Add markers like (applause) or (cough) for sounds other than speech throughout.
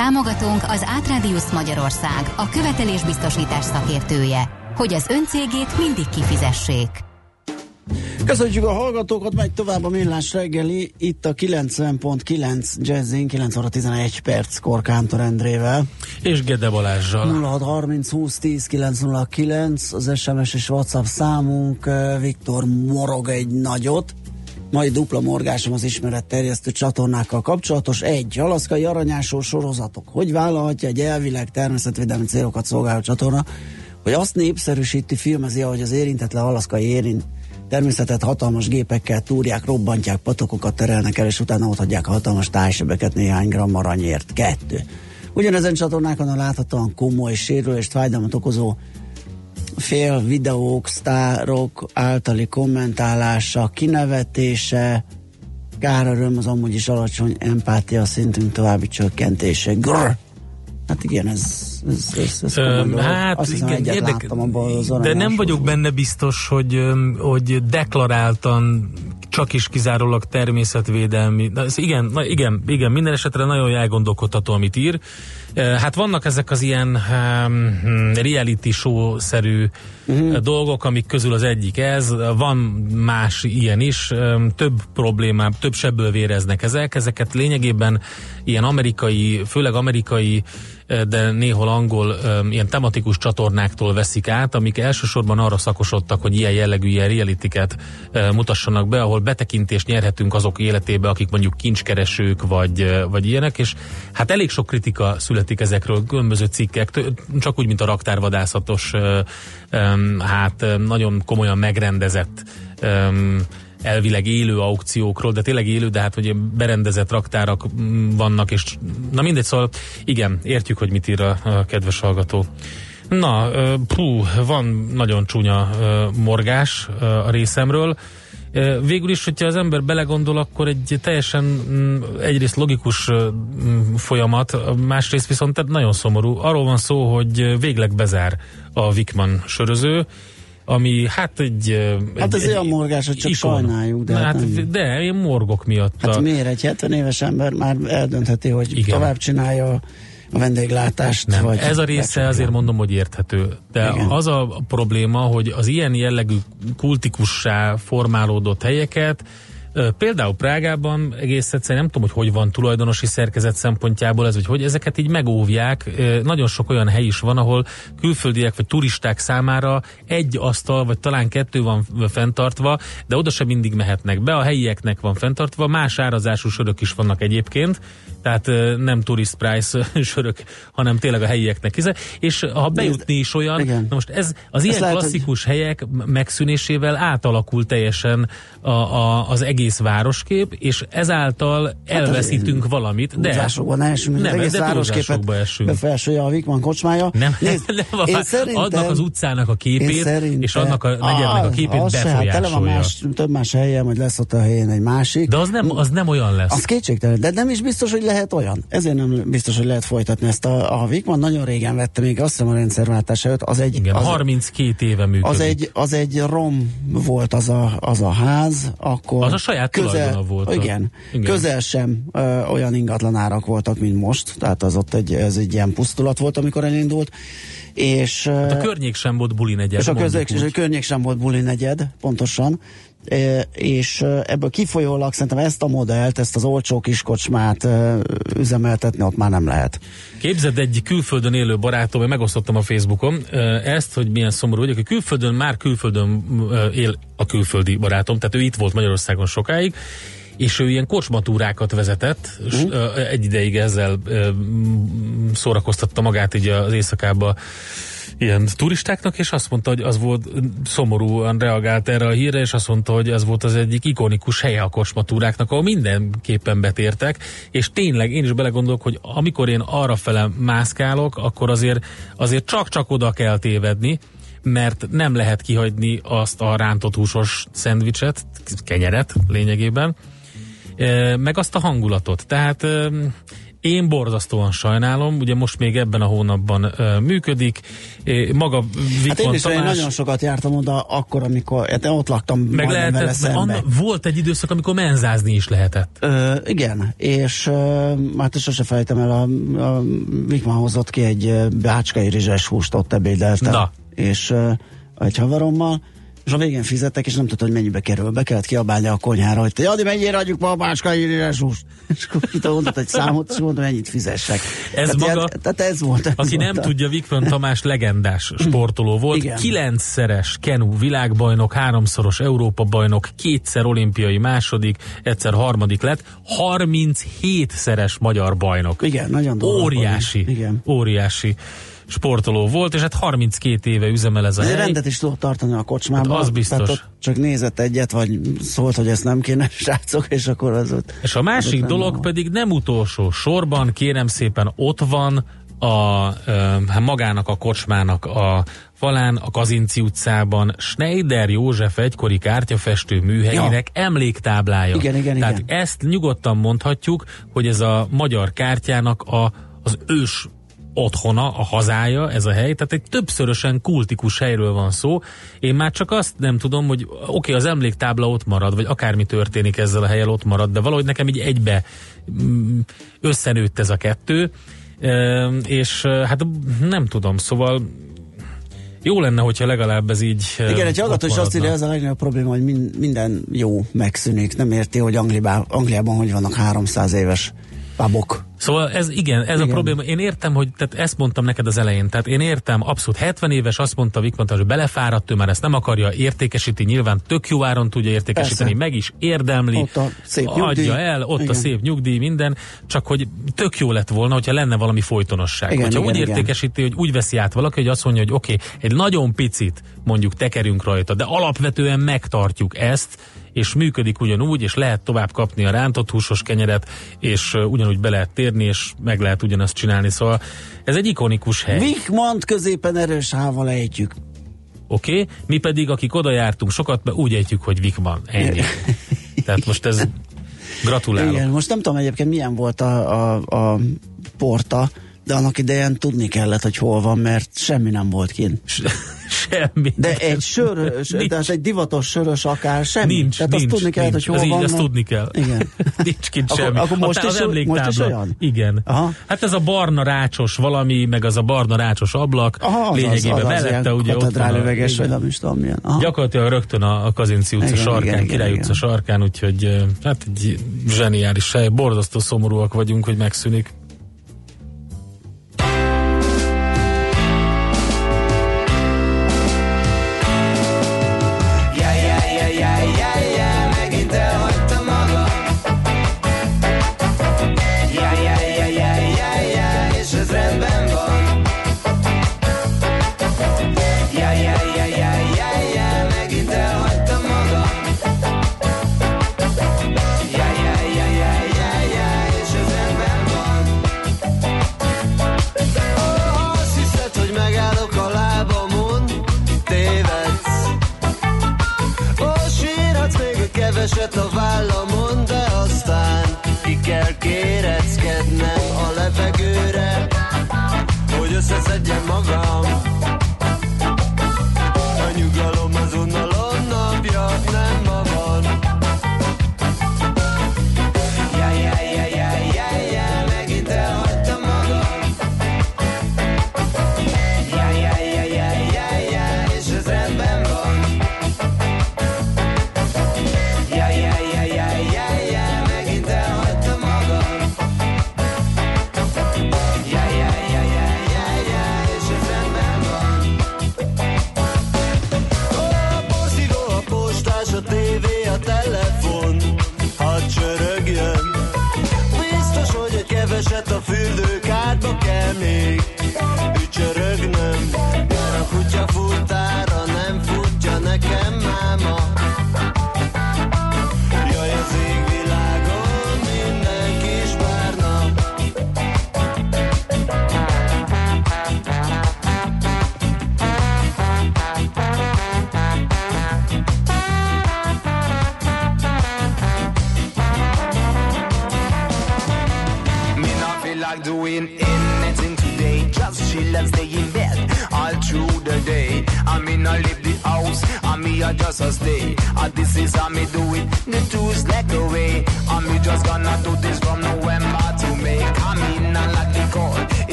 Támogatónk az Átrádiusz Magyarország, a követelésbiztosítás szakértője, hogy az öncégét mindig kifizessék. Köszönjük a hallgatókat, megy tovább a millás reggeli, itt a 90.9 Jazzin, 9 óra 11 perc Korkántor Endrével. És Gede Balázsjal. 0630 20 10 909, az SMS és WhatsApp számunk, Viktor morog egy nagyot. Mai dupla morgásom az ismeret terjesztő csatornákkal kapcsolatos. Egy, alaszkai aranyásó sorozatok. Hogy vállalhatja egy elvileg természetvédelmi célokat szolgáló csatorna, hogy azt népszerűsíti, filmezi, ahogy az érintetlen alaszkai érint természetet hatalmas gépekkel túrják, robbantják, patokokat terelnek el, és utána ott hagyják a hatalmas tájsebeket néhány gram aranyért. Kettő. Ugyanezen csatornákon a láthatóan komoly sérülést, fájdalmat okozó fél videók, sztárok általi kommentálása, kinevetése, öröm az amúgy is alacsony empátia szintünk további csökkentése. Grr! Hát igen, ez, ez, ez, ez Öm, Hát Azt hiszem, igen, érdek, de nem vagyok benne biztos, hogy, hogy deklaráltan csak is kizárólag természetvédelmi. Ez igen, na igen, igen, minden esetre nagyon elgondolkodható, amit ír. Hát vannak ezek az ilyen um, reality show-szerű uh-huh. dolgok, amik közül az egyik ez, van más ilyen is, több problémám, több sebből véreznek ezek, ezeket lényegében ilyen amerikai, főleg amerikai de néhol angol ilyen tematikus csatornáktól veszik át, amik elsősorban arra szakosodtak, hogy ilyen jellegű ilyen realitiket mutassanak be, ahol betekintést nyerhetünk azok életébe, akik mondjuk kincskeresők vagy, vagy ilyenek, és hát elég sok kritika születik ezekről, különböző cikkek, csak úgy, mint a raktárvadászatos, hát nagyon komolyan megrendezett elvileg élő aukciókról, de tényleg élő, de hát hogy berendezett raktárak mm, vannak, és na mindegy, szóval igen, értjük, hogy mit ír a, a kedves hallgató. Na, pú, van nagyon csúnya morgás a részemről. Végül is, hogyha az ember belegondol, akkor egy teljesen mm, egyrészt logikus mm, folyamat, másrészt viszont nagyon szomorú. Arról van szó, hogy végleg bezár a Vikman söröző, ami hát egy... Hát ez olyan morgás, hogy csak ikon. sajnáljuk. De, hát, hát de én morgok miatt. Hát miért egy 70 éves ember már eldöntheti, hogy Igen. tovább csinálja a vendéglátást. Nem, vagy ez a része azért mondom, hogy érthető. De Igen. az a probléma, hogy az ilyen jellegű kultikussá formálódott helyeket Például Prágában egész egyszerűen nem tudom, hogy hogy van tulajdonosi szerkezet szempontjából ez, vagy hogy ezeket így megóvják. Nagyon sok olyan hely is van, ahol külföldiek vagy turisták számára egy asztal, vagy talán kettő van fenntartva, de oda sem mindig mehetnek be. A helyieknek van fenntartva, más árazású sörök is vannak egyébként, tehát nem tourist price (laughs) sörök, hanem tényleg a helyieknek. És ha bejutni is olyan, na most ez az ilyen lehet, klasszikus hogy... helyek megszűnésével átalakul teljesen a, a, az egész városkép, és ezáltal hát elveszítünk hát valamit. De Túlzásokban esünk, nem, az egész városképet befelsolja a Vikman kocsmája. Nem, Nézd, (laughs) nem, én szerintem, adnak az utcának a képét, és annak a negyednek a képét az befolyásolja. Se, hát tele van más, több más helyen, hogy lesz ott a helyén egy másik. De az nem, az nem olyan lesz. Az kétségtelen, de nem is biztos, hogy lehet olyan. Ezért nem biztos, hogy lehet folytatni ezt. A, a Vikman nagyon régen vette, még azt hiszem a rendszerváltás előtt. Az egy, Igen, az, 32 éve működik. Az egy, az egy rom volt az a, az a ház, akkor... Az a saját közel, volt. Igen, igen, közel sem ö, olyan ingatlanárak voltak, mint most, tehát az ott egy, ez egy ilyen pusztulat volt, amikor elindult. És, hát a környék sem volt buli negyed. És a, közök, és a környék sem volt buli negyed, pontosan és ebből kifolyólag szerintem ezt a modellt, ezt az olcsó kiskocsmát üzemeltetni ott már nem lehet. Képzeld egy külföldön élő barátom, én megosztottam a Facebookon ezt, hogy milyen szomorú vagyok, hogy külföldön, már külföldön él a külföldi barátom, tehát ő itt volt Magyarországon sokáig, és ő ilyen kocsmatúrákat vezetett, és uh egy ideig ezzel szórakoztatta magát így az éjszakába ilyen turistáknak, és azt mondta, hogy az volt, szomorúan reagált erre a hírre, és azt mondta, hogy ez volt az egyik ikonikus helye a kocsmatúráknak, ahol mindenképpen betértek, és tényleg én is belegondolok, hogy amikor én arra fele mászkálok, akkor azért, azért csak-csak oda kell tévedni, mert nem lehet kihagyni azt a rántott húsos szendvicset, kenyeret lényegében, meg azt a hangulatot. Tehát én borzasztóan sajnálom, ugye most még ebben a hónapban uh, működik. É, maga Vikman hát én is Tamás, én nagyon sokat jártam oda akkor, amikor hát ott laktam meg lehetett, vele Anna, volt egy időszak, amikor menzázni is lehetett. Ö, igen, és uh, hát sose fejtem el, a, a Vikman hozott ki egy bácskai rizses húst ott ebédeltem. Na. És uh, egy haverommal, és a végén fizettek, és nem tudta, hogy mennyibe kerül. Be kellett kiabálni a konyhára, hogy te Jadi, mennyire adjuk ma a máskai írásúst? És akkor (laughs) mondott egy számot, és mondom, mennyit fizessek. Ez tehát maga, ilyen, tehát ez volt. Ez aki volt nem a... tudja, Vikvan Tamás legendás sportoló volt. Igen. Kilencszeres Kenu világbajnok, háromszoros Európa bajnok, kétszer olimpiai második, egyszer harmadik lett, 37-szeres magyar bajnok. Igen, nagyon Óriási. Igen. Óriási sportoló volt, és hát 32 éve üzemel ez a hely. rendet is tudott tartani a kocsmában. Hát az biztos. csak nézett egyet, vagy szólt, hogy ezt nem kéne, (laughs) srácok, és akkor az ott... És a másik dolog van. pedig nem utolsó sorban, kérem szépen, ott van a, uh, magának a kocsmának a falán, a Kazinci utcában Schneider József egykori kártyafestő műhelyének ja. emléktáblája. Igen, igen, Tehát igen. ezt nyugodtan mondhatjuk, hogy ez a magyar kártyának a, az ős otthona, a hazája, ez a hely, tehát egy többszörösen kultikus helyről van szó. Én már csak azt nem tudom, hogy oké, okay, az emléktábla ott marad, vagy akármi történik ezzel a helyel ott marad, de valahogy nekem így egybe mm, összenőtt ez a kettő, és hát nem tudom, szóval jó lenne, hogyha legalább ez így Igen, egy hallgató is azt írja, ez a legnagyobb probléma, hogy minden jó megszűnik. Nem érti, hogy Angliában, Angliában hogy vannak 300 éves pubok. Szóval ez igen, ez igen. a probléma. Én értem, hogy tehát ezt mondtam neked az elején. Tehát én értem, abszolút 70 éves, azt mondta Vikmont, hogy belefáradt, ő már ezt nem akarja, értékesíti, nyilván tök jó áron tudja értékesíteni, Persze. meg is érdemli, ott a szép adja nyugdíj. el, ott igen. a szép nyugdíj, minden, csak hogy tök jó lett volna, hogyha lenne valami folytonosság. Igen, hogyha igen, úgy igen. értékesíti, hogy úgy veszi át valaki, hogy azt mondja, hogy oké, okay, egy nagyon picit mondjuk tekerünk rajta, de alapvetően megtartjuk ezt, és működik ugyanúgy, és lehet tovább kapni a rántott húsos kenyeret, és ugyanúgy be lehet térni, és meg lehet ugyanazt csinálni. Szóval ez egy ikonikus hely. Vikmant középen erős hával ejtjük. Oké, okay? mi pedig, akik oda jártunk sokat, be úgy ejtjük, hogy Vikman. Ennyi. Tehát most ez (laughs) gratulálok. Igen, most nem tudom egyébként milyen volt a, a, a porta, de annak idején tudni kellett, hogy hol van, mert semmi nem volt kint. (laughs) semmi. De egy sör, de egy divatos sörös akár semmi. Nincs, Tehát nincs, azt tudni kell, hogy hol ez van. Így, azt tudni kell. Igen. (laughs) nincs kint semmi. Akkor, most, is, az most is olyan? Igen. Aha. Hát ez a barna rácsos valami, meg az a barna rácsos ablak. Aha, az lényegében az, az, az mellette ugye ott van üveges, vagy nem is tudom milyen. Aha. Gyakorlatilag rögtön a, a Kazinci utca igen, sarkán, igen, Király igen, utca sarkán, úgyhogy hát egy zseniális hely. Borzasztó szomorúak vagyunk, hogy megszűnik.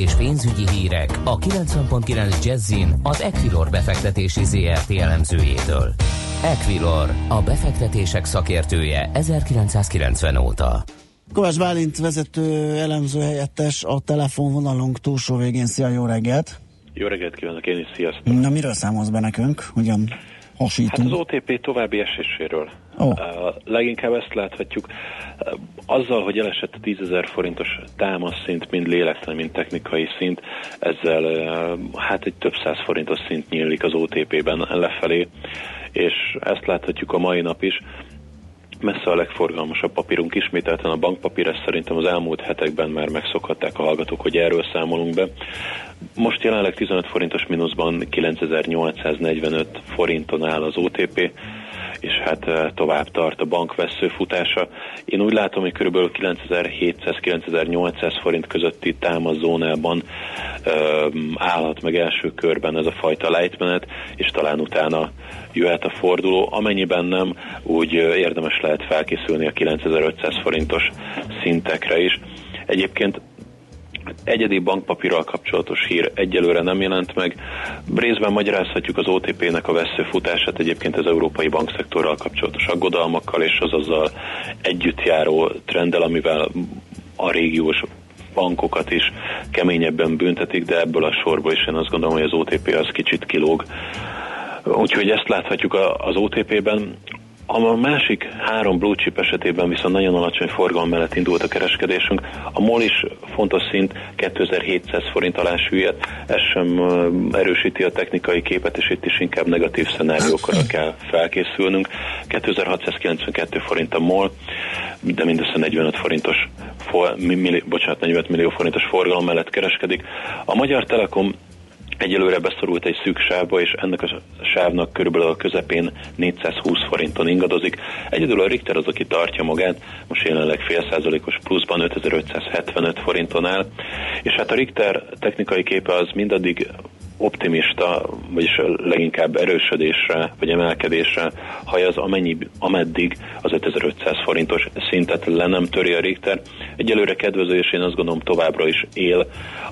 És pénzügyi hírek a 90.9 Jazzin az Equilor befektetési ZRT elemzőjétől. Equilor, a befektetések szakértője 1990 óta. Kovács Bálint vezető elemző helyettes a telefonvonalunk túlsó végén. Szia, jó reggelt! Jó reggelt kívánok én is, sziasztok! Na, miről számolsz be nekünk? Hogyan hasítunk? Hát az OTP további eséséről. Oh. Leginkább ezt láthatjuk. Azzal, hogy elesett a 10 forintos támaszszint, mind lélektani, mind technikai szint, ezzel hát egy több száz forintos szint nyílik az OTP-ben lefelé, és ezt láthatjuk a mai nap is messze a legforgalmasabb papírunk ismételten a bankpapír, ezt szerintem az elmúlt hetekben már megszokhatták a hallgatók, hogy erről számolunk be. Most jelenleg 15 forintos mínuszban 9845 forinton áll az OTP, és hát eh, tovább tart a bank futása. Én úgy látom, hogy kb. 9700-9800 forint közötti támaszónában állhat meg első körben ez a fajta lejtmenet, és talán utána jöhet a forduló. Amennyiben nem, úgy eh, érdemes lehet felkészülni a 9500 forintos szintekre is. Egyébként Egyedi bankpapírral kapcsolatos hír egyelőre nem jelent meg. Részben magyarázhatjuk az OTP-nek a veszőfutását egyébként az európai bankszektorral kapcsolatos aggodalmakkal és az azzal együtt járó trendel, amivel a régiós bankokat is keményebben büntetik, de ebből a sorból is én azt gondolom, hogy az OTP az kicsit kilóg. Úgyhogy ezt láthatjuk az OTP-ben. A másik három blue chip esetében viszont nagyon alacsony forgalom mellett indult a kereskedésünk. A MOL is fontos szint 2700 forint alá süllyedt, ez sem erősíti a technikai képet, és itt is inkább negatív szenáriókra kell felkészülnünk. 2692 forint a MOL, de mindössze 45 forintos for, milli, bocsánat, 45 millió forintos forgalom mellett kereskedik. A Magyar Telekom egyelőre beszorult egy szűk sávba, és ennek a sávnak körülbelül a közepén 420 forinton ingadozik. Egyedül a Richter az, aki tartja magát, most jelenleg fél százalékos pluszban 5575 forinton áll, és hát a Richter technikai képe az mindaddig optimista, vagyis leginkább erősödésre, vagy emelkedésre hajaz, amennyi, ameddig az 5500 forintos szintet le nem töri a Richter. Egyelőre kedvező, és én azt gondolom továbbra is él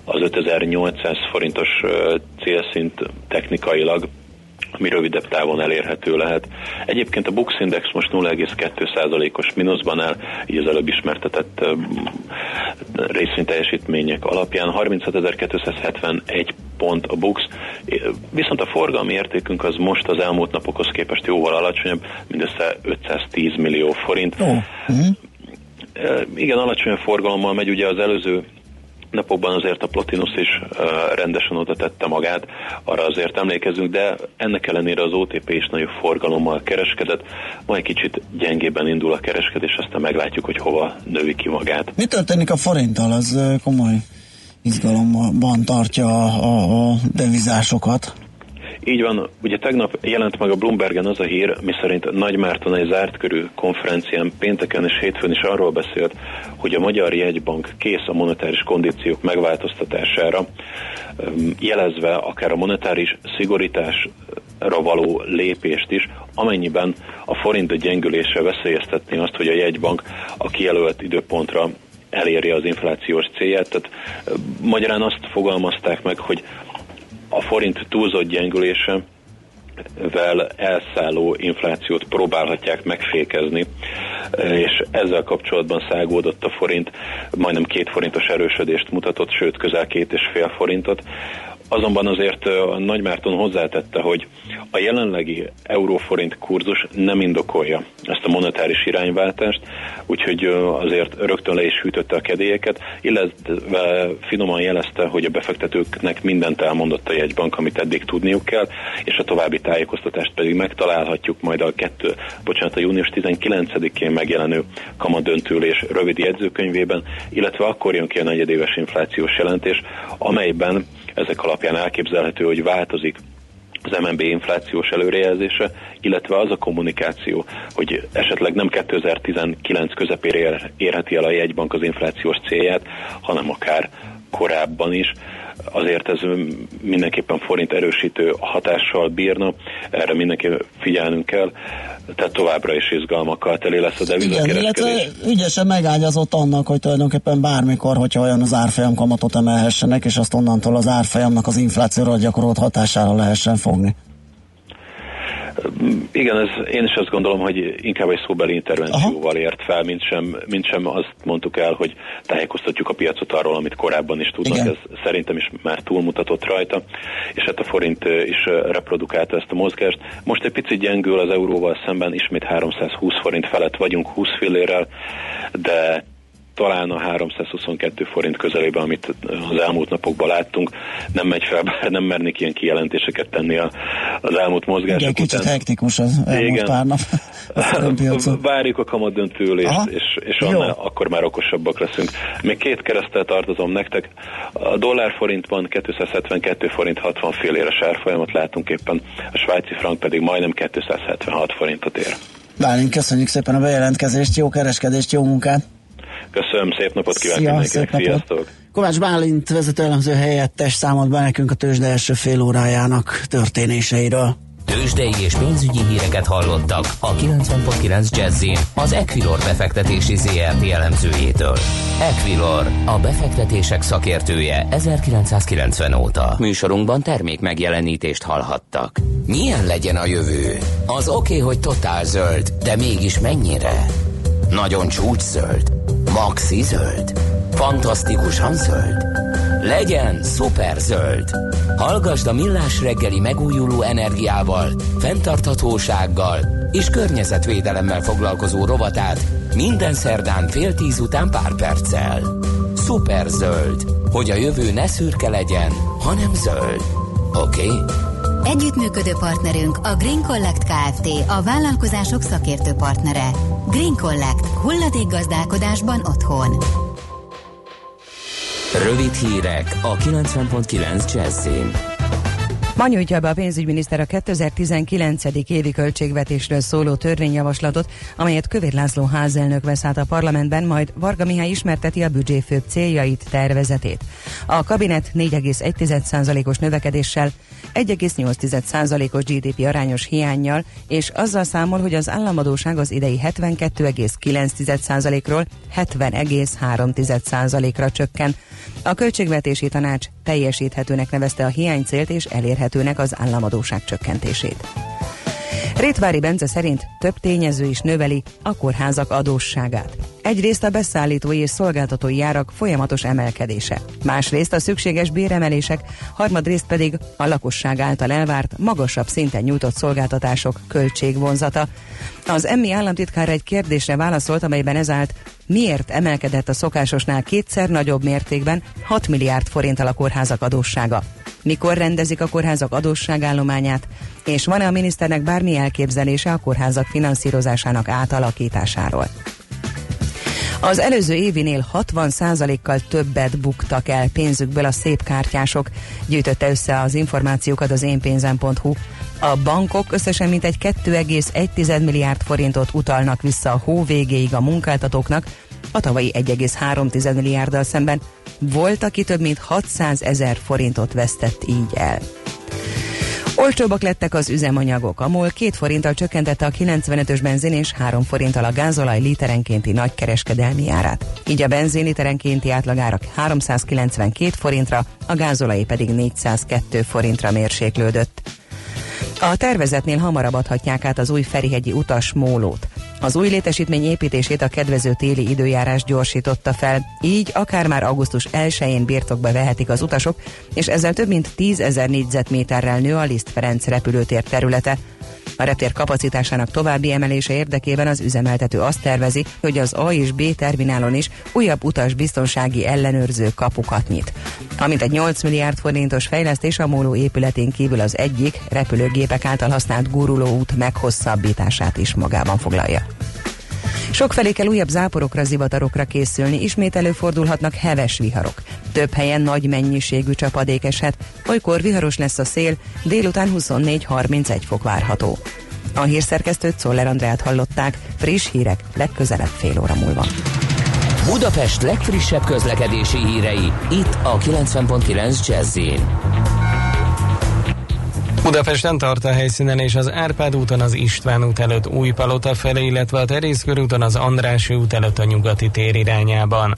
az 5800 forintos célszint technikailag, ami rövidebb távon elérhető lehet. Egyébként a Bux Index most 0,2%-os mínuszban áll, így az előbb ismertetett részvényteljesítmények alapján 36.271 pont a Bux, viszont a forgalmi értékünk az most az elmúlt napokhoz képest jóval alacsonyabb, mindössze 510 millió forint. Oh. Mm-hmm. Igen, alacsony forgalommal megy, ugye az előző napokban azért a Plotinus is rendesen oda tette magát, arra azért emlékezünk, de ennek ellenére az OTP is nagyobb forgalommal kereskedett, ma egy kicsit gyengében indul a kereskedés, aztán meglátjuk, hogy hova növi ki magát. Mi történik a forinttal? Az komoly izgalomban tartja a, a, a devizásokat. Így van, ugye tegnap jelent meg a Bloombergen az a hír, miszerint Nagy Márton egy zárt körű konferencián pénteken és hétfőn is arról beszélt, hogy a Magyar Jegybank kész a monetáris kondíciók megváltoztatására, jelezve akár a monetáris szigorításra való lépést is, amennyiben a forint gyengülése veszélyeztetni azt, hogy a jegybank a kijelölt időpontra eléri az inflációs célját. Tehát magyarán azt fogalmazták meg, hogy a forint túlzott gyengülése vel elszálló inflációt próbálhatják megfékezni, és ezzel kapcsolatban szágódott a forint, majdnem két forintos erősödést mutatott, sőt közel két és fél forintot. Azonban azért a Nagymárton hozzátette, hogy a jelenlegi euróforint kurzus nem indokolja ezt a monetáris irányváltást, úgyhogy azért rögtön le is hűtötte a kedélyeket, illetve finoman jelezte, hogy a befektetőknek mindent elmondott a jegybank, amit eddig tudniuk kell, és a további tájékoztatást pedig megtalálhatjuk majd a, kettő, bocsánat, a június 19-én megjelenő kamadöntülés rövid jegyzőkönyvében, illetve akkor jön ki a negyedéves inflációs jelentés, amelyben ezek alapján elképzelhető, hogy változik az MNB inflációs előrejelzése, illetve az a kommunikáció, hogy esetleg nem 2019 közepére érheti el a jegybank az inflációs célját, hanem akár korábban is azért ez mindenképpen forint erősítő hatással bírna, erre mindenki figyelnünk kell, tehát továbbra is izgalmakkal teli lesz a devizakereskedés. Igen, illetve ügyesen megágyazott annak, hogy tulajdonképpen bármikor, hogyha olyan az árfolyam kamatot emelhessenek, és azt onnantól az árfolyamnak az inflációra gyakorolt hatására lehessen fogni. Igen, ez, én is azt gondolom, hogy inkább egy szóbeli intervencióval Aha. ért fel, mint sem, mint sem azt mondtuk el, hogy tájékoztatjuk a piacot arról, amit korábban is tudnak. Igen. Ez szerintem is már túlmutatott rajta, és hát a forint is reprodukálta ezt a mozgást. Most egy picit gyengül az euróval szemben, ismét 320 forint felett vagyunk 20 fillérrel, de talán a 322 forint közelében, amit az elmúlt napokban láttunk, nem megy fel, bár nem mernék ilyen kijelentéseket tenni az elmúlt mozgások Igen, kicsit után. hektikus az elmúlt Igen. pár nap. (laughs) Várjuk a kamat döntőülést, és, és annál, akkor már okosabbak leszünk. Még két keresztel tartozom nektek. A dollár forintban 272 forint 60 fél éres árfolyamat látunk éppen, a svájci frank pedig majdnem 276 forintot ér. Bálint, köszönjük szépen a bejelentkezést, jó kereskedést, jó munkát! Köszönöm, szép napot kívánok Szia, mindenkinek, szép sziasztok! Napot. Kovács Bálint vezető elemző helyettes számolt be nekünk a tőzsde első fél órájának történéseiről. Tőzsdei és pénzügyi híreket hallottak a 90.9 jazz az Equilor befektetési ZRT elemzőjétől. Equilor, a befektetések szakértője 1990 óta. Műsorunkban termék megjelenítést hallhattak. Milyen legyen a jövő? Az oké, okay, hogy totál zöld, de mégis mennyire? Nagyon csúcszöld? Maxi zöld? Fantasztikusan zöld? Legyen szuper zöld! Hallgasd a Millás reggeli megújuló energiával, fenntarthatósággal és környezetvédelemmel foglalkozó rovatát minden szerdán fél tíz után pár perccel. Szuper zöld, hogy a jövő ne szürke legyen, hanem zöld. Oké? Okay? Együttműködő partnerünk a Green Collect Kft. A vállalkozások szakértő partnere. Green Collect. Hulladék gazdálkodásban otthon. Rövid hírek a 90.9 Jazzin. Ma nyújtja be a pénzügyminiszter a 2019. évi költségvetésről szóló törvényjavaslatot, amelyet Kövér László házelnök vesz át a parlamentben, majd Varga Mihály ismerteti a büdzsé főbb céljait, tervezetét. A kabinet 4,1%-os növekedéssel 1,8%-os GDP arányos hiányjal, és azzal számol, hogy az államadóság az idei 72,9%-ról 70,3%-ra csökken. A költségvetési tanács teljesíthetőnek nevezte a hiánycélt és elérhetőnek az államadóság csökkentését. Rétvári Bence szerint több tényező is növeli a kórházak adósságát. Egyrészt a beszállítói és szolgáltatói árak folyamatos emelkedése, másrészt a szükséges béremelések, harmadrészt pedig a lakosság által elvárt, magasabb szinten nyújtott szolgáltatások költségvonzata. Az emmi államtitkár egy kérdésre válaszolt, amelyben ez állt, miért emelkedett a szokásosnál kétszer nagyobb mértékben 6 milliárd forint a kórházak adóssága. Mikor rendezik a kórházak adósságállományát, és van-e a miniszternek bármi elképzelése a kórházak finanszírozásának átalakításáról? Az előző évinél 60%-kal többet buktak el pénzükből a szép kártyások, gyűjtötte össze az információkat az énpénzem.hu. A bankok összesen mintegy 2,1 milliárd forintot utalnak vissza a hó végéig a munkáltatóknak, a tavalyi 1,3 milliárddal szemben volt, aki több mint 600 ezer forintot vesztett így el. Olcsóbbak lettek az üzemanyagok. A MOL 2 forinttal csökkentette a 95-ös benzin és 3 forinttal a gázolaj literenkénti nagykereskedelmi árát. Így a benzin literenkénti átlagárak 392 forintra, a gázolaj pedig 402 forintra mérséklődött. A tervezetnél hamarabb adhatják át az új Ferihegyi utas mólót. Az új létesítmény építését a kedvező téli időjárás gyorsította fel, így akár már augusztus 1-én birtokba vehetik az utasok, és ezzel több mint 10 ezer négyzetméterrel nő a Liszt Ferenc repülőtér területe. A reptér kapacitásának további emelése érdekében az üzemeltető azt tervezi, hogy az A és B terminálon is újabb utas biztonsági ellenőrző kapukat nyit. Amint egy 8 milliárd forintos fejlesztés a móló épületén kívül az egyik repülőgépek által használt guruló út meghosszabbítását is magában foglalja. Sokfelé kell újabb záporokra, zivatarokra készülni, ismét előfordulhatnak heves viharok. Több helyen nagy mennyiségű csapadék eshet, olykor viharos lesz a szél, délután 24-31 fok várható. A hírszerkesztőt Szoller Andrát hallották, friss hírek legközelebb fél óra múlva. Budapest legfrissebb közlekedési hírei, itt a 90.9 jazz Budapesten tart a helyszínen és az Árpád úton az István út előtt Újpalota felé, illetve a Terész körúton az Andrási út előtt a nyugati tér irányában.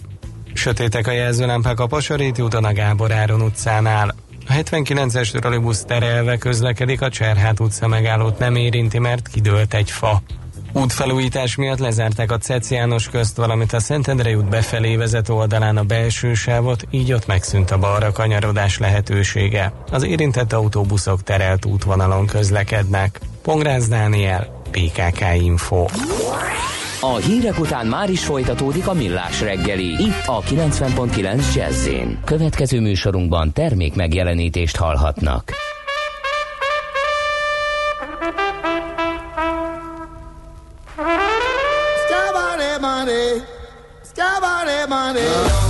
Sötétek a jelzőlámpák a Pasaréti úton a Gábor Áron utcánál. A 79-es trollibusz terelve közlekedik, a Cserhát utca megállót nem érinti, mert kidőlt egy fa. Útfelújítás miatt lezárták a Cec János közt, valamint a Szentendrei út befelé vezető oldalán a belső sávot, így ott megszűnt a balra kanyarodás lehetősége. Az érintett autóbuszok terelt útvonalon közlekednek. Pongrász Dániel, PKK Info. A hírek után már is folytatódik a millás reggeli. Itt a 90.9 jazz Következő műsorunkban termék megjelenítést hallhatnak. Money, money.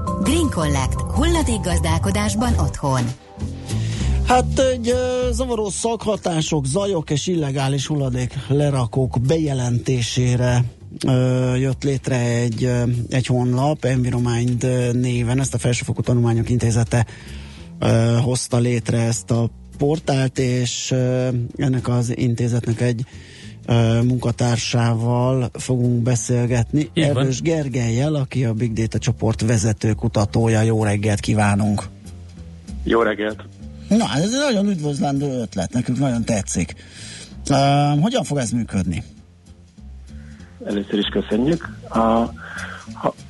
Green Collect. Hulladék gazdálkodásban otthon. Hát egy zavaró szakhatások, zajok és illegális hulladék lerakók bejelentésére jött létre egy, egy honlap, Enviromind néven, ezt a Felsőfokú Tanulmányok Intézete hozta létre ezt a portált, és ennek az intézetnek egy munkatársával fogunk beszélgetni. Erős Gergelyel, aki a Big Data csoport vezető kutatója. Jó reggelt kívánunk! Jó reggelt! Na, ez egy nagyon üdvözlendő ötlet, nekünk nagyon tetszik. Uh, hogyan fog ez működni? Először is köszönjük. A, a,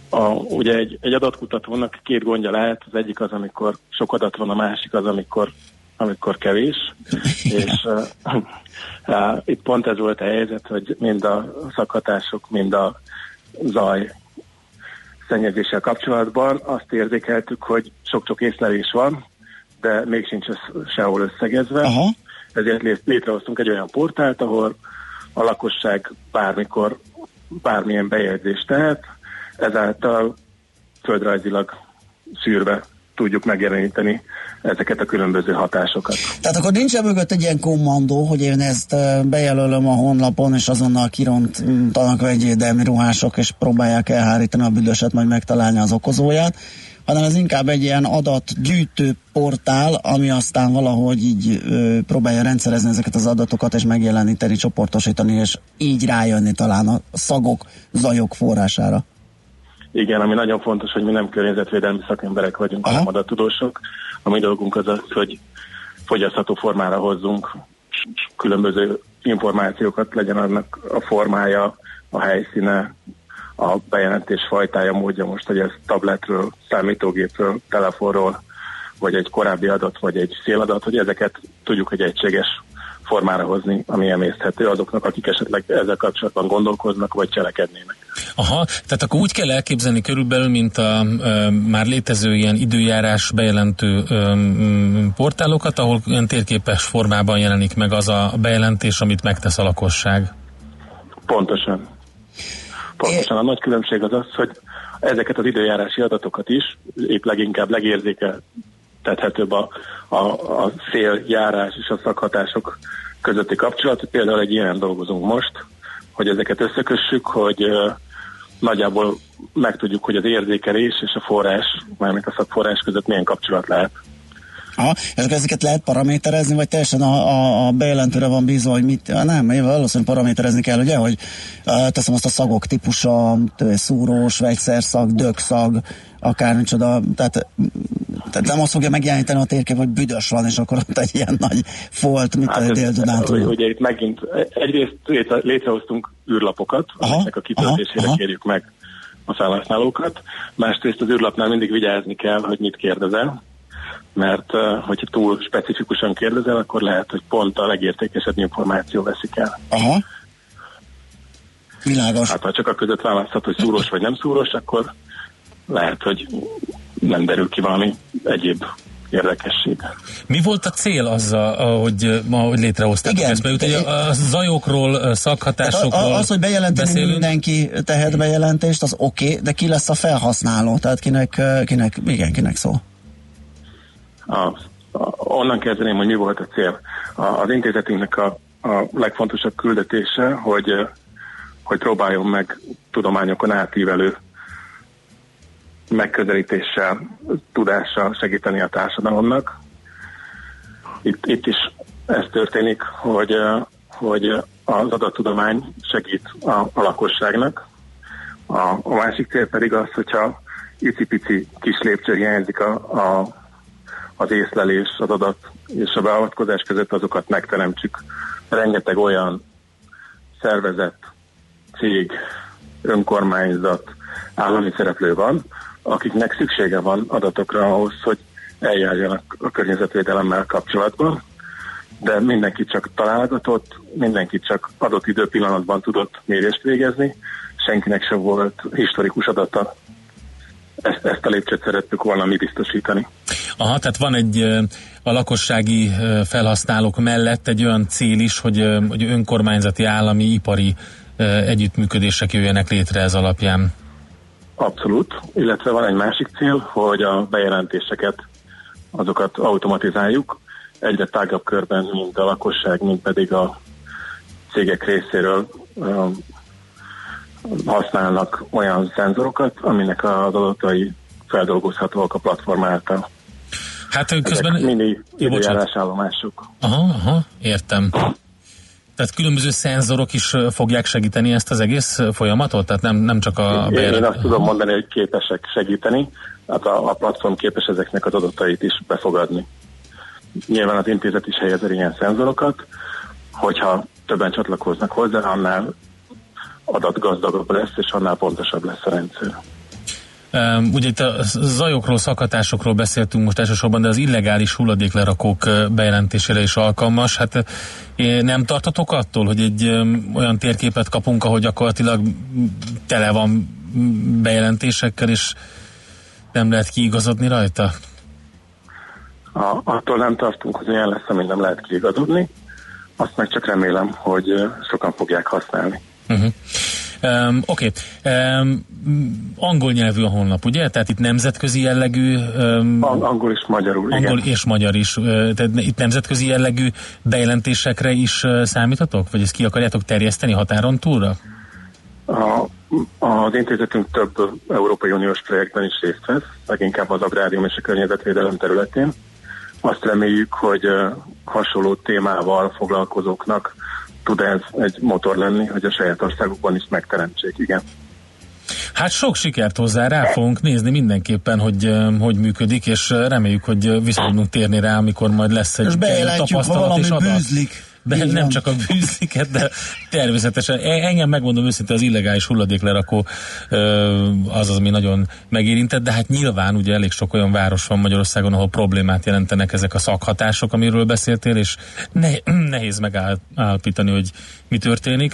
a, ugye egy, egy adatkutatónak két gondja lehet, az egyik az, amikor sok adat van, a másik az, amikor, amikor kevés. (laughs) És uh, uh, itt pont ez volt a helyzet, hogy mind a szakhatások, mind a zaj szennyezéssel kapcsolatban azt érzékeltük, hogy sok-sok észlelés van, de még sincs ez sehol összegezve. Aha. Ezért létrehoztunk egy olyan portált, ahol a lakosság bármikor bármilyen bejegyzést tehet, ezáltal földrajzilag szűrve tudjuk megjeleníteni ezeket a különböző hatásokat. Tehát akkor nincs mögött egy ilyen kommandó, hogy én ezt bejelölöm a honlapon, és azonnal kirontanak vegyédelmi ruhások, és próbálják elhárítani a büdöset, majd megtalálni az okozóját, hanem ez inkább egy ilyen adatgyűjtő portál, ami aztán valahogy így ö, próbálja rendszerezni ezeket az adatokat, és megjeleníteni, csoportosítani, és így rájönni talán a szagok, zajok forrására. Igen, ami nagyon fontos, hogy mi nem környezetvédelmi szakemberek vagyunk, Aha. hanem adatudósok. A mi dolgunk az az, hogy fogyasztható formára hozzunk különböző információkat, legyen annak a formája, a helyszíne, a bejelentés fajtája, módja most, hogy ez tabletről, számítógépről, telefonról, vagy egy korábbi adat, vagy egy széladat, hogy ezeket tudjuk egy egységes formára hozni, ami emészthető azoknak, akik esetleg ezzel kapcsolatban gondolkoznak, vagy cselekednének. Aha, tehát akkor úgy kell elképzelni körülbelül, mint a e, már létező ilyen időjárás bejelentő e, portálokat, ahol ilyen térképes formában jelenik meg az a bejelentés, amit megtesz a lakosság. Pontosan. Pontosan a nagy különbség az az, hogy ezeket az időjárási adatokat is épp leginkább legérzékeltethetőbb a, a, a széljárás és a szakhatások közötti kapcsolat. Például egy ilyen dolgozunk most, hogy ezeket összekössük, hogy nagyjából megtudjuk, hogy az érzékelés és a forrás, mármint a szakforrás között milyen kapcsolat lehet. Aha, ezeket lehet paraméterezni, vagy teljesen a, a, a bejelentőre van bízva, hogy mit, nem, valószínűleg paraméterezni kell, ugye, hogy uh, teszem azt a szagok típusa, szúrós, vegyszerszag, dögszag, akármicsoda, tehát, tehát nem azt fogja megjeleníteni a térkép, hogy büdös van, és akkor ott egy ilyen nagy folt, mint hát a dél Ugye itt megint egyrészt létre, létrehoztunk űrlapokat, amiknek a kitöltésére kérjük meg a felhasználókat, másrészt az űrlapnál mindig vigyázni kell, hogy mit kérdezel, mert hogyha túl specifikusan kérdezel, akkor lehet, hogy pont a legértékesebb információ veszik el. Aha. Világos. Hát ha csak a között választhat, hogy szúros vagy nem szúros, akkor lehet, hogy nem derül ki valami egyéb érdekesség. Mi volt a cél azzal, hogy ma hogy létrehozták Igen. ezt? Mert ugye a zajokról, szakhatásokról Az, hogy bejelenteni beszélünk. mindenki tehet bejelentést, az oké, okay, de ki lesz a felhasználó? Tehát kinek, kinek igen, kinek szól? A, a, onnan kezdeném, hogy mi volt a cél. A, az intézetünknek a, a legfontosabb küldetése, hogy, hogy próbáljon meg tudományokon átívelő megközelítéssel, tudással segíteni a társadalomnak. Itt, itt is ez történik, hogy, hogy az adattudomány segít a, a lakosságnak. A, a másik cél pedig az, hogyha icipici kis lépcső hiányzik a, a az észlelés, az adat és a beavatkozás között azokat megteremtsük. Rengeteg olyan szervezet, cég, önkormányzat, állami szereplő van, akiknek szüksége van adatokra ahhoz, hogy eljárjanak a környezetvédelemmel kapcsolatban, de mindenki csak találgatott, mindenki csak adott időpillanatban tudott mérést végezni, senkinek sem volt historikus adata. Ezt, ezt a lépcsőt szerettük volna mi biztosítani. Aha, tehát van egy a lakossági felhasználók mellett egy olyan cél is, hogy, hogy önkormányzati, állami, ipari együttműködések jöjjenek létre ez alapján. Abszolút, illetve van egy másik cél, hogy a bejelentéseket azokat automatizáljuk, egyre tágabb körben, mint a lakosság, mint pedig a cégek részéről használnak olyan szenzorokat, aminek az adatai feldolgozhatóak a platform által. Hát közben... Ezek mini időjárásállomások. Aha, aha, értem. Tehát különböző szenzorok is fogják segíteni ezt az egész folyamatot? Tehát nem, nem csak a... Én, én azt tudom mondani, hogy képesek segíteni, hát a, a platform képes ezeknek az adatait is befogadni. Nyilván az intézet is helyez ilyen szenzorokat, hogyha többen csatlakoznak hozzá, annál adatgazdagabb lesz, és annál pontosabb lesz a rendszer. Um, ugye itt a zajokról, szakatásokról beszéltünk most elsősorban, de az illegális hulladéklerakók bejelentésére is alkalmas. Hát nem tartatok attól, hogy egy um, olyan térképet kapunk, ahogy gyakorlatilag tele van bejelentésekkel, és nem lehet kiigazodni rajta? A, attól nem tartunk, hogy olyan lesz, amit nem lehet kiigazodni. Azt meg csak remélem, hogy sokan fogják használni. Uh-huh. Um, Oké, okay. um, angol nyelvű a honlap, ugye? Tehát itt nemzetközi jellegű... Um, angol és magyarul, Angol igen. és magyar is. Uh, tehát itt nemzetközi jellegű bejelentésekre is uh, számítatok? Vagy ezt ki akarjátok terjeszteni határon túlra? A, az intézetünk több Európai Uniós projektben is részt vesz, leginkább az agrárium és a környezetvédelem területén. Azt reméljük, hogy uh, hasonló témával foglalkozóknak tud ez egy motor lenni, hogy a saját országukban is megteremtsék, igen. Hát sok sikert hozzá, rá fogunk nézni mindenképpen, hogy hogy működik, és reméljük, hogy vissza tudunk térni rá, amikor majd lesz egy tapasztalat és adat. Bűzlik. De Így nem van. csak a bűzliket, de természetesen. E, engem megmondom őszintén az illegális hulladéklerakó az az, ami nagyon megérintett, de hát nyilván ugye elég sok olyan város van Magyarországon, ahol problémát jelentenek ezek a szakhatások, amiről beszéltél, és ne, (clears throat) nehéz megállapítani, hogy mi történik.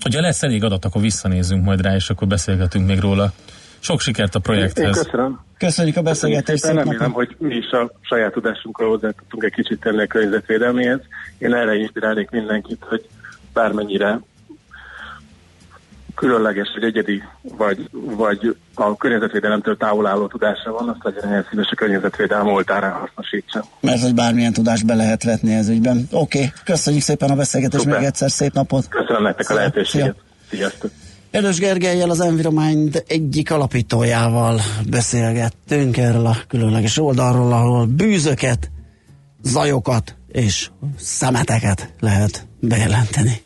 Hogyha lesz elég adat, akkor visszanézünk majd rá, és akkor beszélgetünk még róla. Sok sikert a projekthez. Én köszönöm. Köszönjük a beszélgetést. Szépen remélem, hogy mi is a saját tudásunkkal hozzá tudtunk egy kicsit tenni a környezetvédelméhez. Én erre inspirálnék mindenkit, hogy bármennyire különleges, vagy egyedi, vagy, vagy a környezetvédelemtől távol álló tudásra van, azt legyen ilyen szíves a környezetvédelem oltárán hasznosítsa. Mert hogy bármilyen tudást be lehet vetni ez ügyben. Oké, okay. köszönjük szépen a beszélgetést, még egyszer szép napot. Köszönöm nektek a lehetőséget. Sziasztok. Erős Gergelyel, az Enviromind egyik alapítójával beszélgettünk erről a különleges oldalról, ahol bűzöket, zajokat és szemeteket lehet bejelenteni.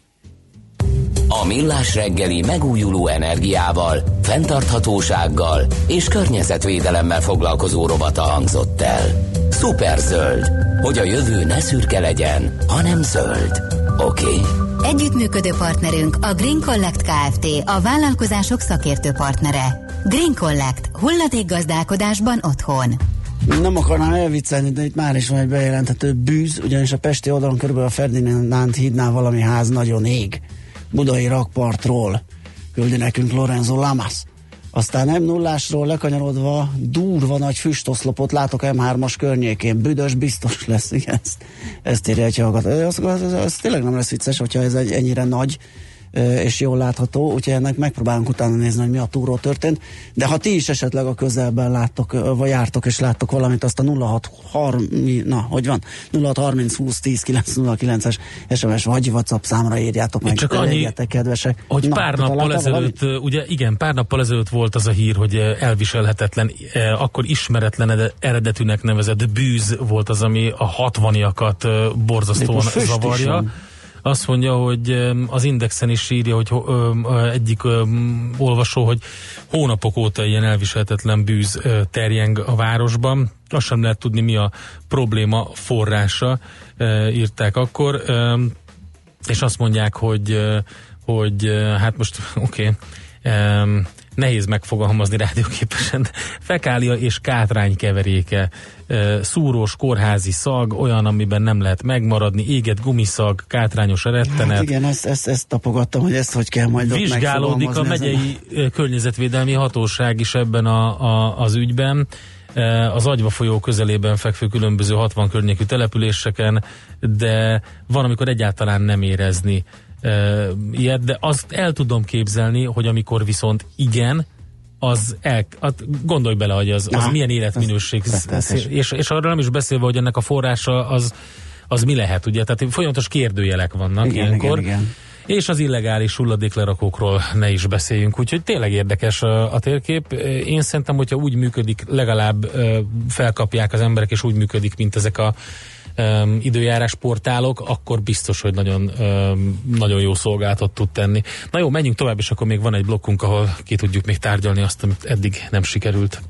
A Millás reggeli megújuló energiával, fenntarthatósággal és környezetvédelemmel foglalkozó robata hangzott el. Superzöld, hogy a jövő ne szürke legyen, hanem zöld. Oké? Okay? Együttműködő partnerünk a Green Collect Kft. A vállalkozások szakértő partnere. Green Collect. Hulladék gazdálkodásban otthon. Nem akarnám elviccelni, de itt már is van egy bejelentető bűz, ugyanis a Pesti oldalon körülbelül a Ferdinánd hídnál valami ház nagyon ég. Budai rakpartról küldi nekünk Lorenzo Lamas. Aztán m 0 lekanyarodva durva nagy füstoszlopot látok M3-as környékén. Büdös biztos lesz, igen. Ezt, ezt írja egy hallgató. Ez, ez, ez, ez, tényleg nem lesz vicces, hogyha ez egy ennyire nagy és jól látható, úgyhogy ennek megpróbálunk utána nézni, hogy mi a túró történt. De ha ti is esetleg a közelben láttok, vagy jártok és láttok valamit, azt a 0630, na, hogy van? 0630 20 10 909-es SMS vagy WhatsApp számra írjátok meg. Csak annyi, kedvesek. hogy na, pár nappal ezelőtt, valamit? ugye igen, pár nappal ezelőtt volt az a hír, hogy elviselhetetlen, akkor ismeretlen eredetűnek nevezett bűz volt az, ami a 60-jakat borzasztóan zavarja. Azt mondja, hogy az Indexen is írja, hogy egyik olvasó, hogy hónapok óta ilyen elviselhetetlen bűz terjeng a városban. Azt sem lehet tudni, mi a probléma forrása, írták akkor. És azt mondják, hogy, hogy hát most (laughs) oké, okay, nehéz megfogalmazni rádióképesen, fekália és kátrány keveréke, szúrós kórházi szag, olyan, amiben nem lehet megmaradni, éget gumiszag, kátrányos rettenet. Hát igen, ezt, ezt, ezt tapogattam, hogy ezt hogy kell majd Vizsgálódik a megyei ezen. környezetvédelmi hatóság is ebben a, a, az ügyben az Agyva folyó közelében fekvő különböző 60 környékű településeken, de van, amikor egyáltalán nem érezni ilyet, de azt el tudom képzelni, hogy amikor viszont igen, az el, az, gondolj bele, hogy az, az milyen életminőség, és, és arra nem is beszélve, hogy ennek a forrása az, az mi lehet, ugye? Tehát folyamatos kérdőjelek vannak igen, ilyenkor. Igen, igen. És az illegális hulladéklerakókról ne is beszéljünk, úgyhogy tényleg érdekes a, a térkép. Én szerintem, hogyha úgy működik, legalább felkapják az emberek, és úgy működik, mint ezek a um, időjárás portálok, akkor biztos, hogy nagyon, um, nagyon jó szolgáltat tud tenni. Na jó, menjünk tovább, és akkor még van egy blokkunk, ahol ki tudjuk még tárgyalni azt, amit eddig nem sikerült.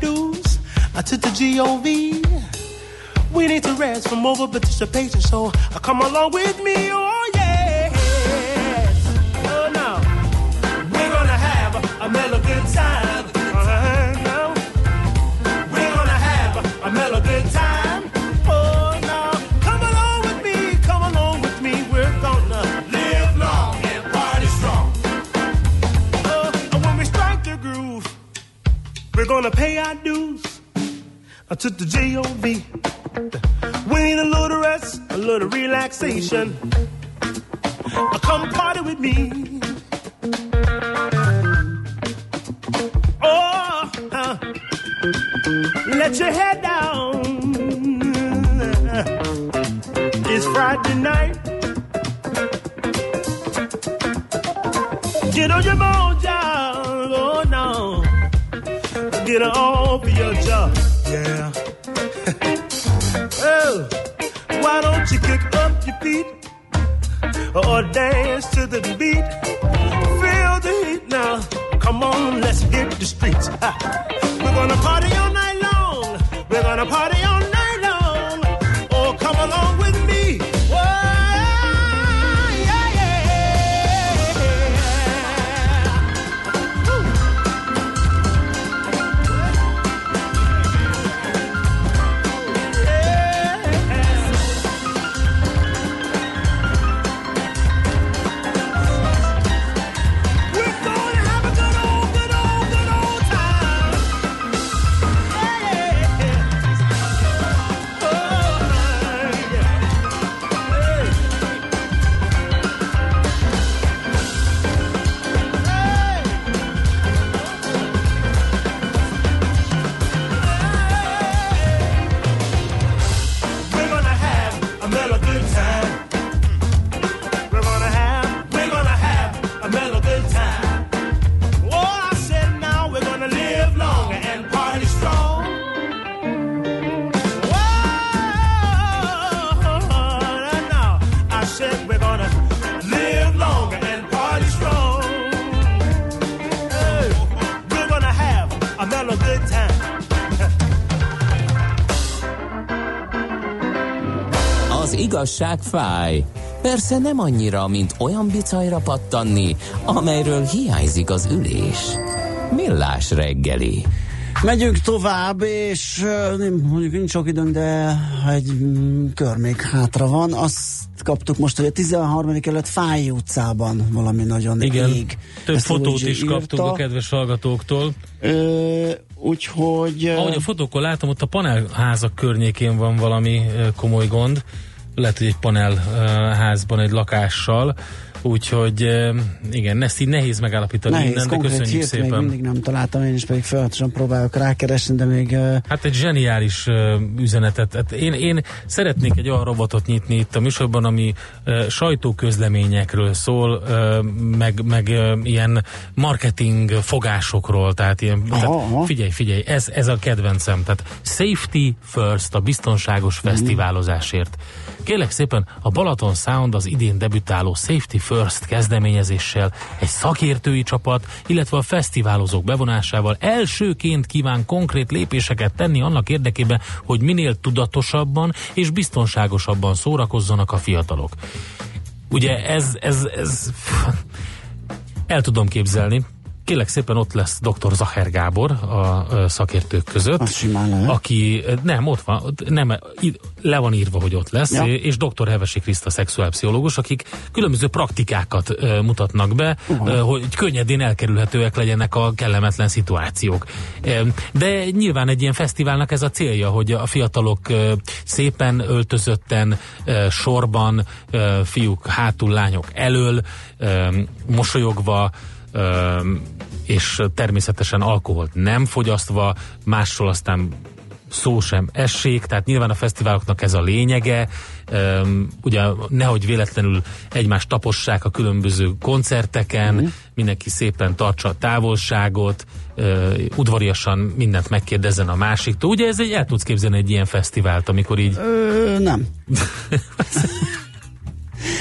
dues to the GOV. We need to rest from over participation, so uh, come along with me, oh yes. Oh no, we're gonna have a mellow good time. Gonna pay our dues to the G-O-V. We need a little rest, a little relaxation. Come party with me. Oh, uh, let your head down. It's Friday night. Get on your mojo. Get off your job, yeah. (laughs) Oh, why don't you kick up your feet or dance to the beat? Feel the heat now. Come on, let's hit the streets. We're gonna party igazság fáj. Persze nem annyira, mint olyan bicajra pattanni, amelyről hiányzik az ülés. Millás reggeli. Megyünk tovább, és mondjuk nincs sok időnk, de egy mm, kör még hátra van. Azt kaptuk most, hogy a 13. előtt Fáj utcában valami nagyon Igen, ég. több Ezt fotót is írta. kaptunk a kedves hallgatóktól. Ö, úgyhogy... Ahogy a fotókon látom, ott a panelházak környékén van valami komoly gond. Lehet, hogy egy panelházban, egy lakással Úgyhogy igen, ezt így nehéz megállapítani nehéz, innen, de köszönjük szépen. még mindig nem találtam, én is pedig folyamatosan próbálok rákeresni, de még... Hát egy zseniális üzenetet. Hát én, én szeretnék egy olyan robotot nyitni itt a műsorban, ami sajtóközleményekről szól, meg, meg ilyen marketing fogásokról, tehát ilyen, aha, tehát aha. figyelj, figyelj, ez, ez a kedvencem, tehát safety first, a biztonságos mm. fesztiválozásért. Kérlek szépen, a Balaton Sound az idén debütáló Safety First kezdeményezéssel egy szakértői csapat, illetve a fesztiválozók bevonásával elsőként kíván konkrét lépéseket tenni annak érdekében, hogy minél tudatosabban és biztonságosabban szórakozzanak a fiatalok. Ugye ez, ez, ez el tudom képzelni, kérlek szépen ott lesz dr. Zacher Gábor a szakértők között, aki nem, ott van, nem, le van írva, hogy ott lesz, ja. és dr. Hevesi Kriszta szexuálpszichológus, akik különböző praktikákat mutatnak be, uh-huh. uh, hogy könnyedén elkerülhetőek legyenek a kellemetlen szituációk. De nyilván egy ilyen fesztiválnak ez a célja, hogy a fiatalok szépen öltözötten, sorban, fiúk hátul, lányok elől, mosolyogva, és természetesen alkoholt nem fogyasztva, másról aztán szó sem essék, tehát nyilván a fesztiváloknak ez a lényege, um, ugye nehogy véletlenül egymást tapossák a különböző koncerteken, mm. mindenki szépen tartsa a távolságot, uh, udvariasan mindent megkérdezzen a másiktól. Ugye ez egy, el tudsz képzelni egy ilyen fesztivált, amikor így... Ö, nem. (laughs)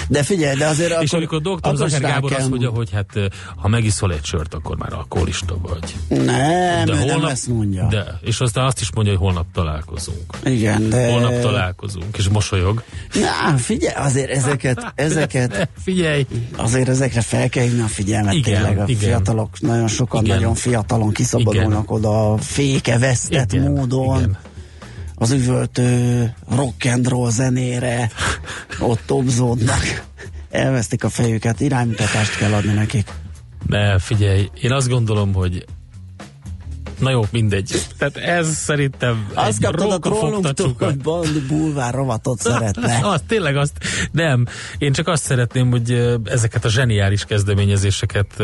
De figyelj, de azért akkor... És amikor doktor Zacher Gábor azt mondja, hogy hát ha megiszol egy sört, akkor már alkoholista vagy. Nem, de holnap, nem ezt mondja. De, és aztán azt is mondja, hogy holnap találkozunk. Igen, de... Holnap találkozunk, és mosolyog. Na, figyelj, azért ezeket, (laughs) ezeket... figyelj! Azért ezekre fel kell hívni a figyelmet igen, tényleg. A igen. fiatalok, nagyon sokan igen. nagyon fiatalon kiszabadulnak igen. oda féke vesztett igen, módon. Igen az üvöltő rock and roll zenére ott tobzódnak. Elvesztik a fejüket, iránymutatást kell adni nekik. Ne, figyelj, én azt gondolom, hogy Na jó, mindegy. Tehát ez szerintem Azt kaptad a trollunktól, hogy Bandi bulvár rovatot (laughs) szeretne. azt, tényleg azt, nem. Én csak azt szeretném, hogy ezeket a zseniális kezdeményezéseket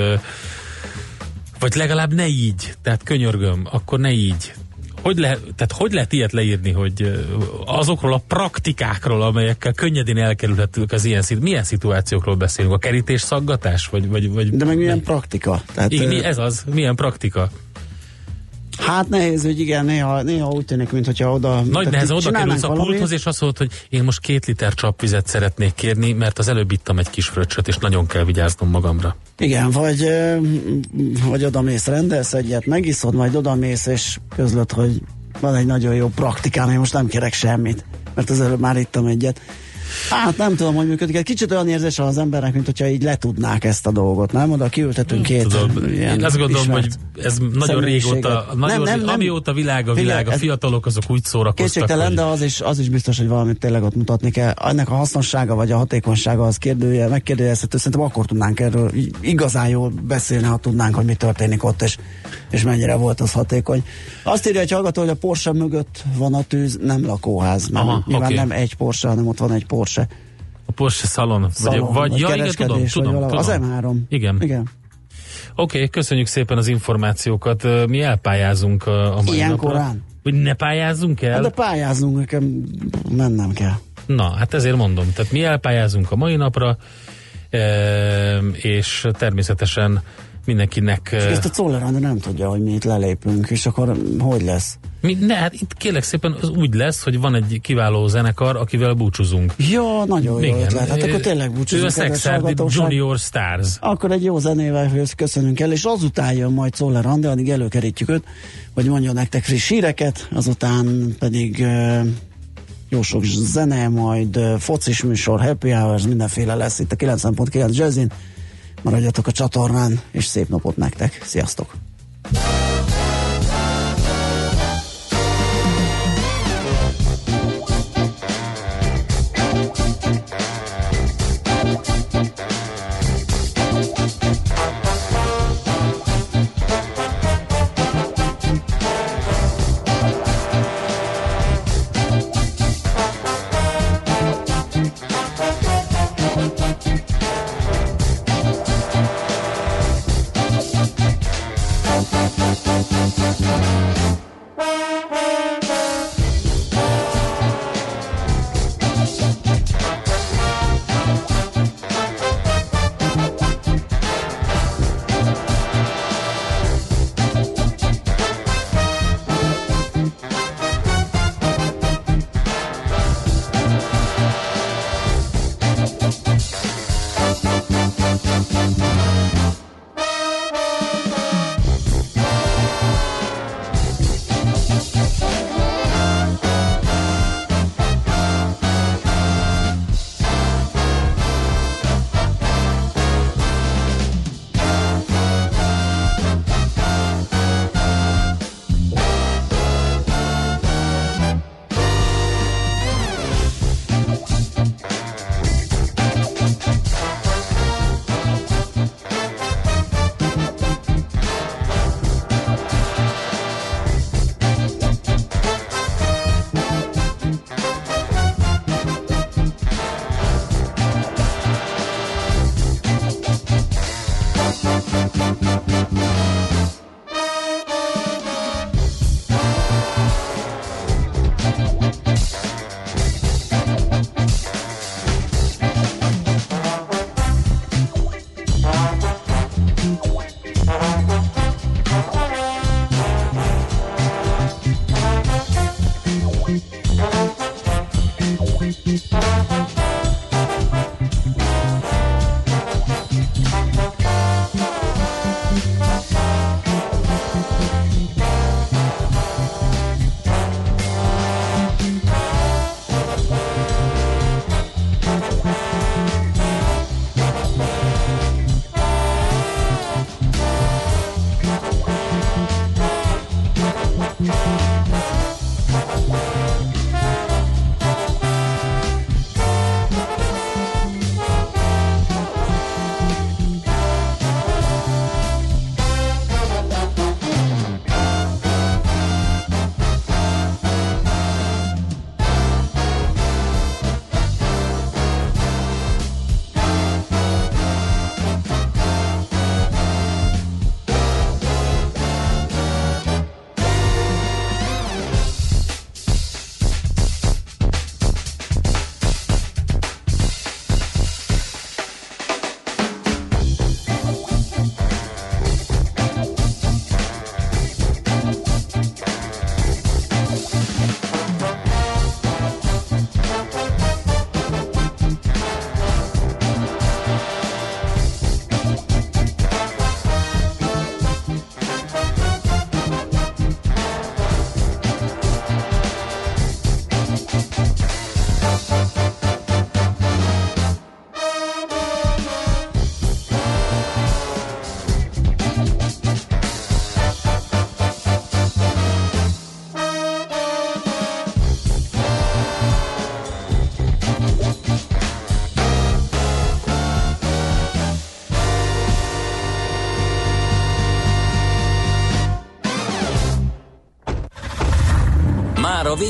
vagy legalább ne így, tehát könyörgöm, akkor ne így hogy lehet, tehát hogy lehet ilyet leírni, hogy azokról a praktikákról, amelyekkel könnyedén elkerülhetők az ilyen szit, milyen szituációkról beszélünk? A kerítés szaggatás? Vagy, vagy, vagy, De meg milyen praktika? Tehát, igen, ez az, milyen praktika? Hát nehéz, hogy igen, néha, néha úgy tűnik, mintha oda... Nagy nehezen oda kerülsz a pulthoz, és azt mondod, hogy én most két liter csapvizet szeretnék kérni, mert az előbb ittam egy kis fröccsöt, és nagyon kell vigyáznom magamra. Igen, vagy, vagy oda mész, rendelsz egyet, megiszod, majd oda mész, és közlöd, hogy van egy nagyon jó praktikám, én most nem kérek semmit, mert az előbb már ittam egyet. Hát nem tudom, hogy működik. Egy kicsit olyan érzés az embernek, mint hogyha így letudnák ezt a dolgot, nem? Oda kiültetünk két tudom, ilyen Én azt gondolom, hogy ez nagyon régóta, nagyon nem, nem, nem, amióta világ a világ, a fiatalok azok úgy szórakoztak. Kétségtelen, hogy... de az is, az is biztos, hogy valamit tényleg ott mutatni kell. Ennek a hasznossága vagy a hatékonysága az kérdője, megkérdőjelezhető. Szerintem akkor tudnánk erről igazán jól beszélni, ha tudnánk, hogy mi történik ott, és, és mennyire volt az hatékony. Azt írja egy hallgató, hogy a Porsche mögött van a tűz, nem lakóház. Nem, Aha, nyilván okay. nem egy Porsche, hanem ott van egy Porsche. A Porsche szalon. szalon vagy, vagy, vagy ja, igen, tudom, tudom, tudom. Az M3. Igen. igen. Oké, okay, köszönjük szépen az információkat. Mi elpályázunk a mai Ilyen napra. korán? Hogy ne pályázzunk el? Hát de pályázunk, nekem mennem kell. Na, hát ezért mondom. Tehát mi elpályázunk a mai napra, és természetesen mindenkinek... És ezt a Czoller nem tudja, hogy mi itt lelépünk, és akkor hogy lesz? Mi, ne, hát itt kérlek szépen az úgy lesz, hogy van egy kiváló zenekar, akivel búcsúzunk. Ja, nagyon jó ötlet. Hát akkor tényleg búcsúzunk. Ő a Sexerdi Junior Stars. Akkor egy jó zenével köszönünk el, és azután jön majd Czoller Andi, addig előkerítjük őt, hogy mondjon nektek friss híreket, azután pedig jó sok zene, majd focis műsor, happy hours, mindenféle lesz itt a 90.9 Jazzin. Maradjatok a csatornán, és szép napot nektek. Sziasztok!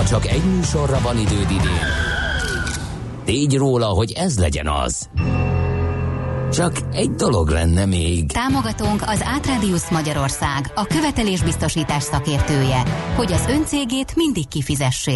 Ha csak egy műsorra van időd idén, tégy róla, hogy ez legyen az. Csak egy dolog lenne még. Támogatónk az Átrádiusz Magyarország, a követelésbiztosítás szakértője, hogy az öncégét mindig kifizessék.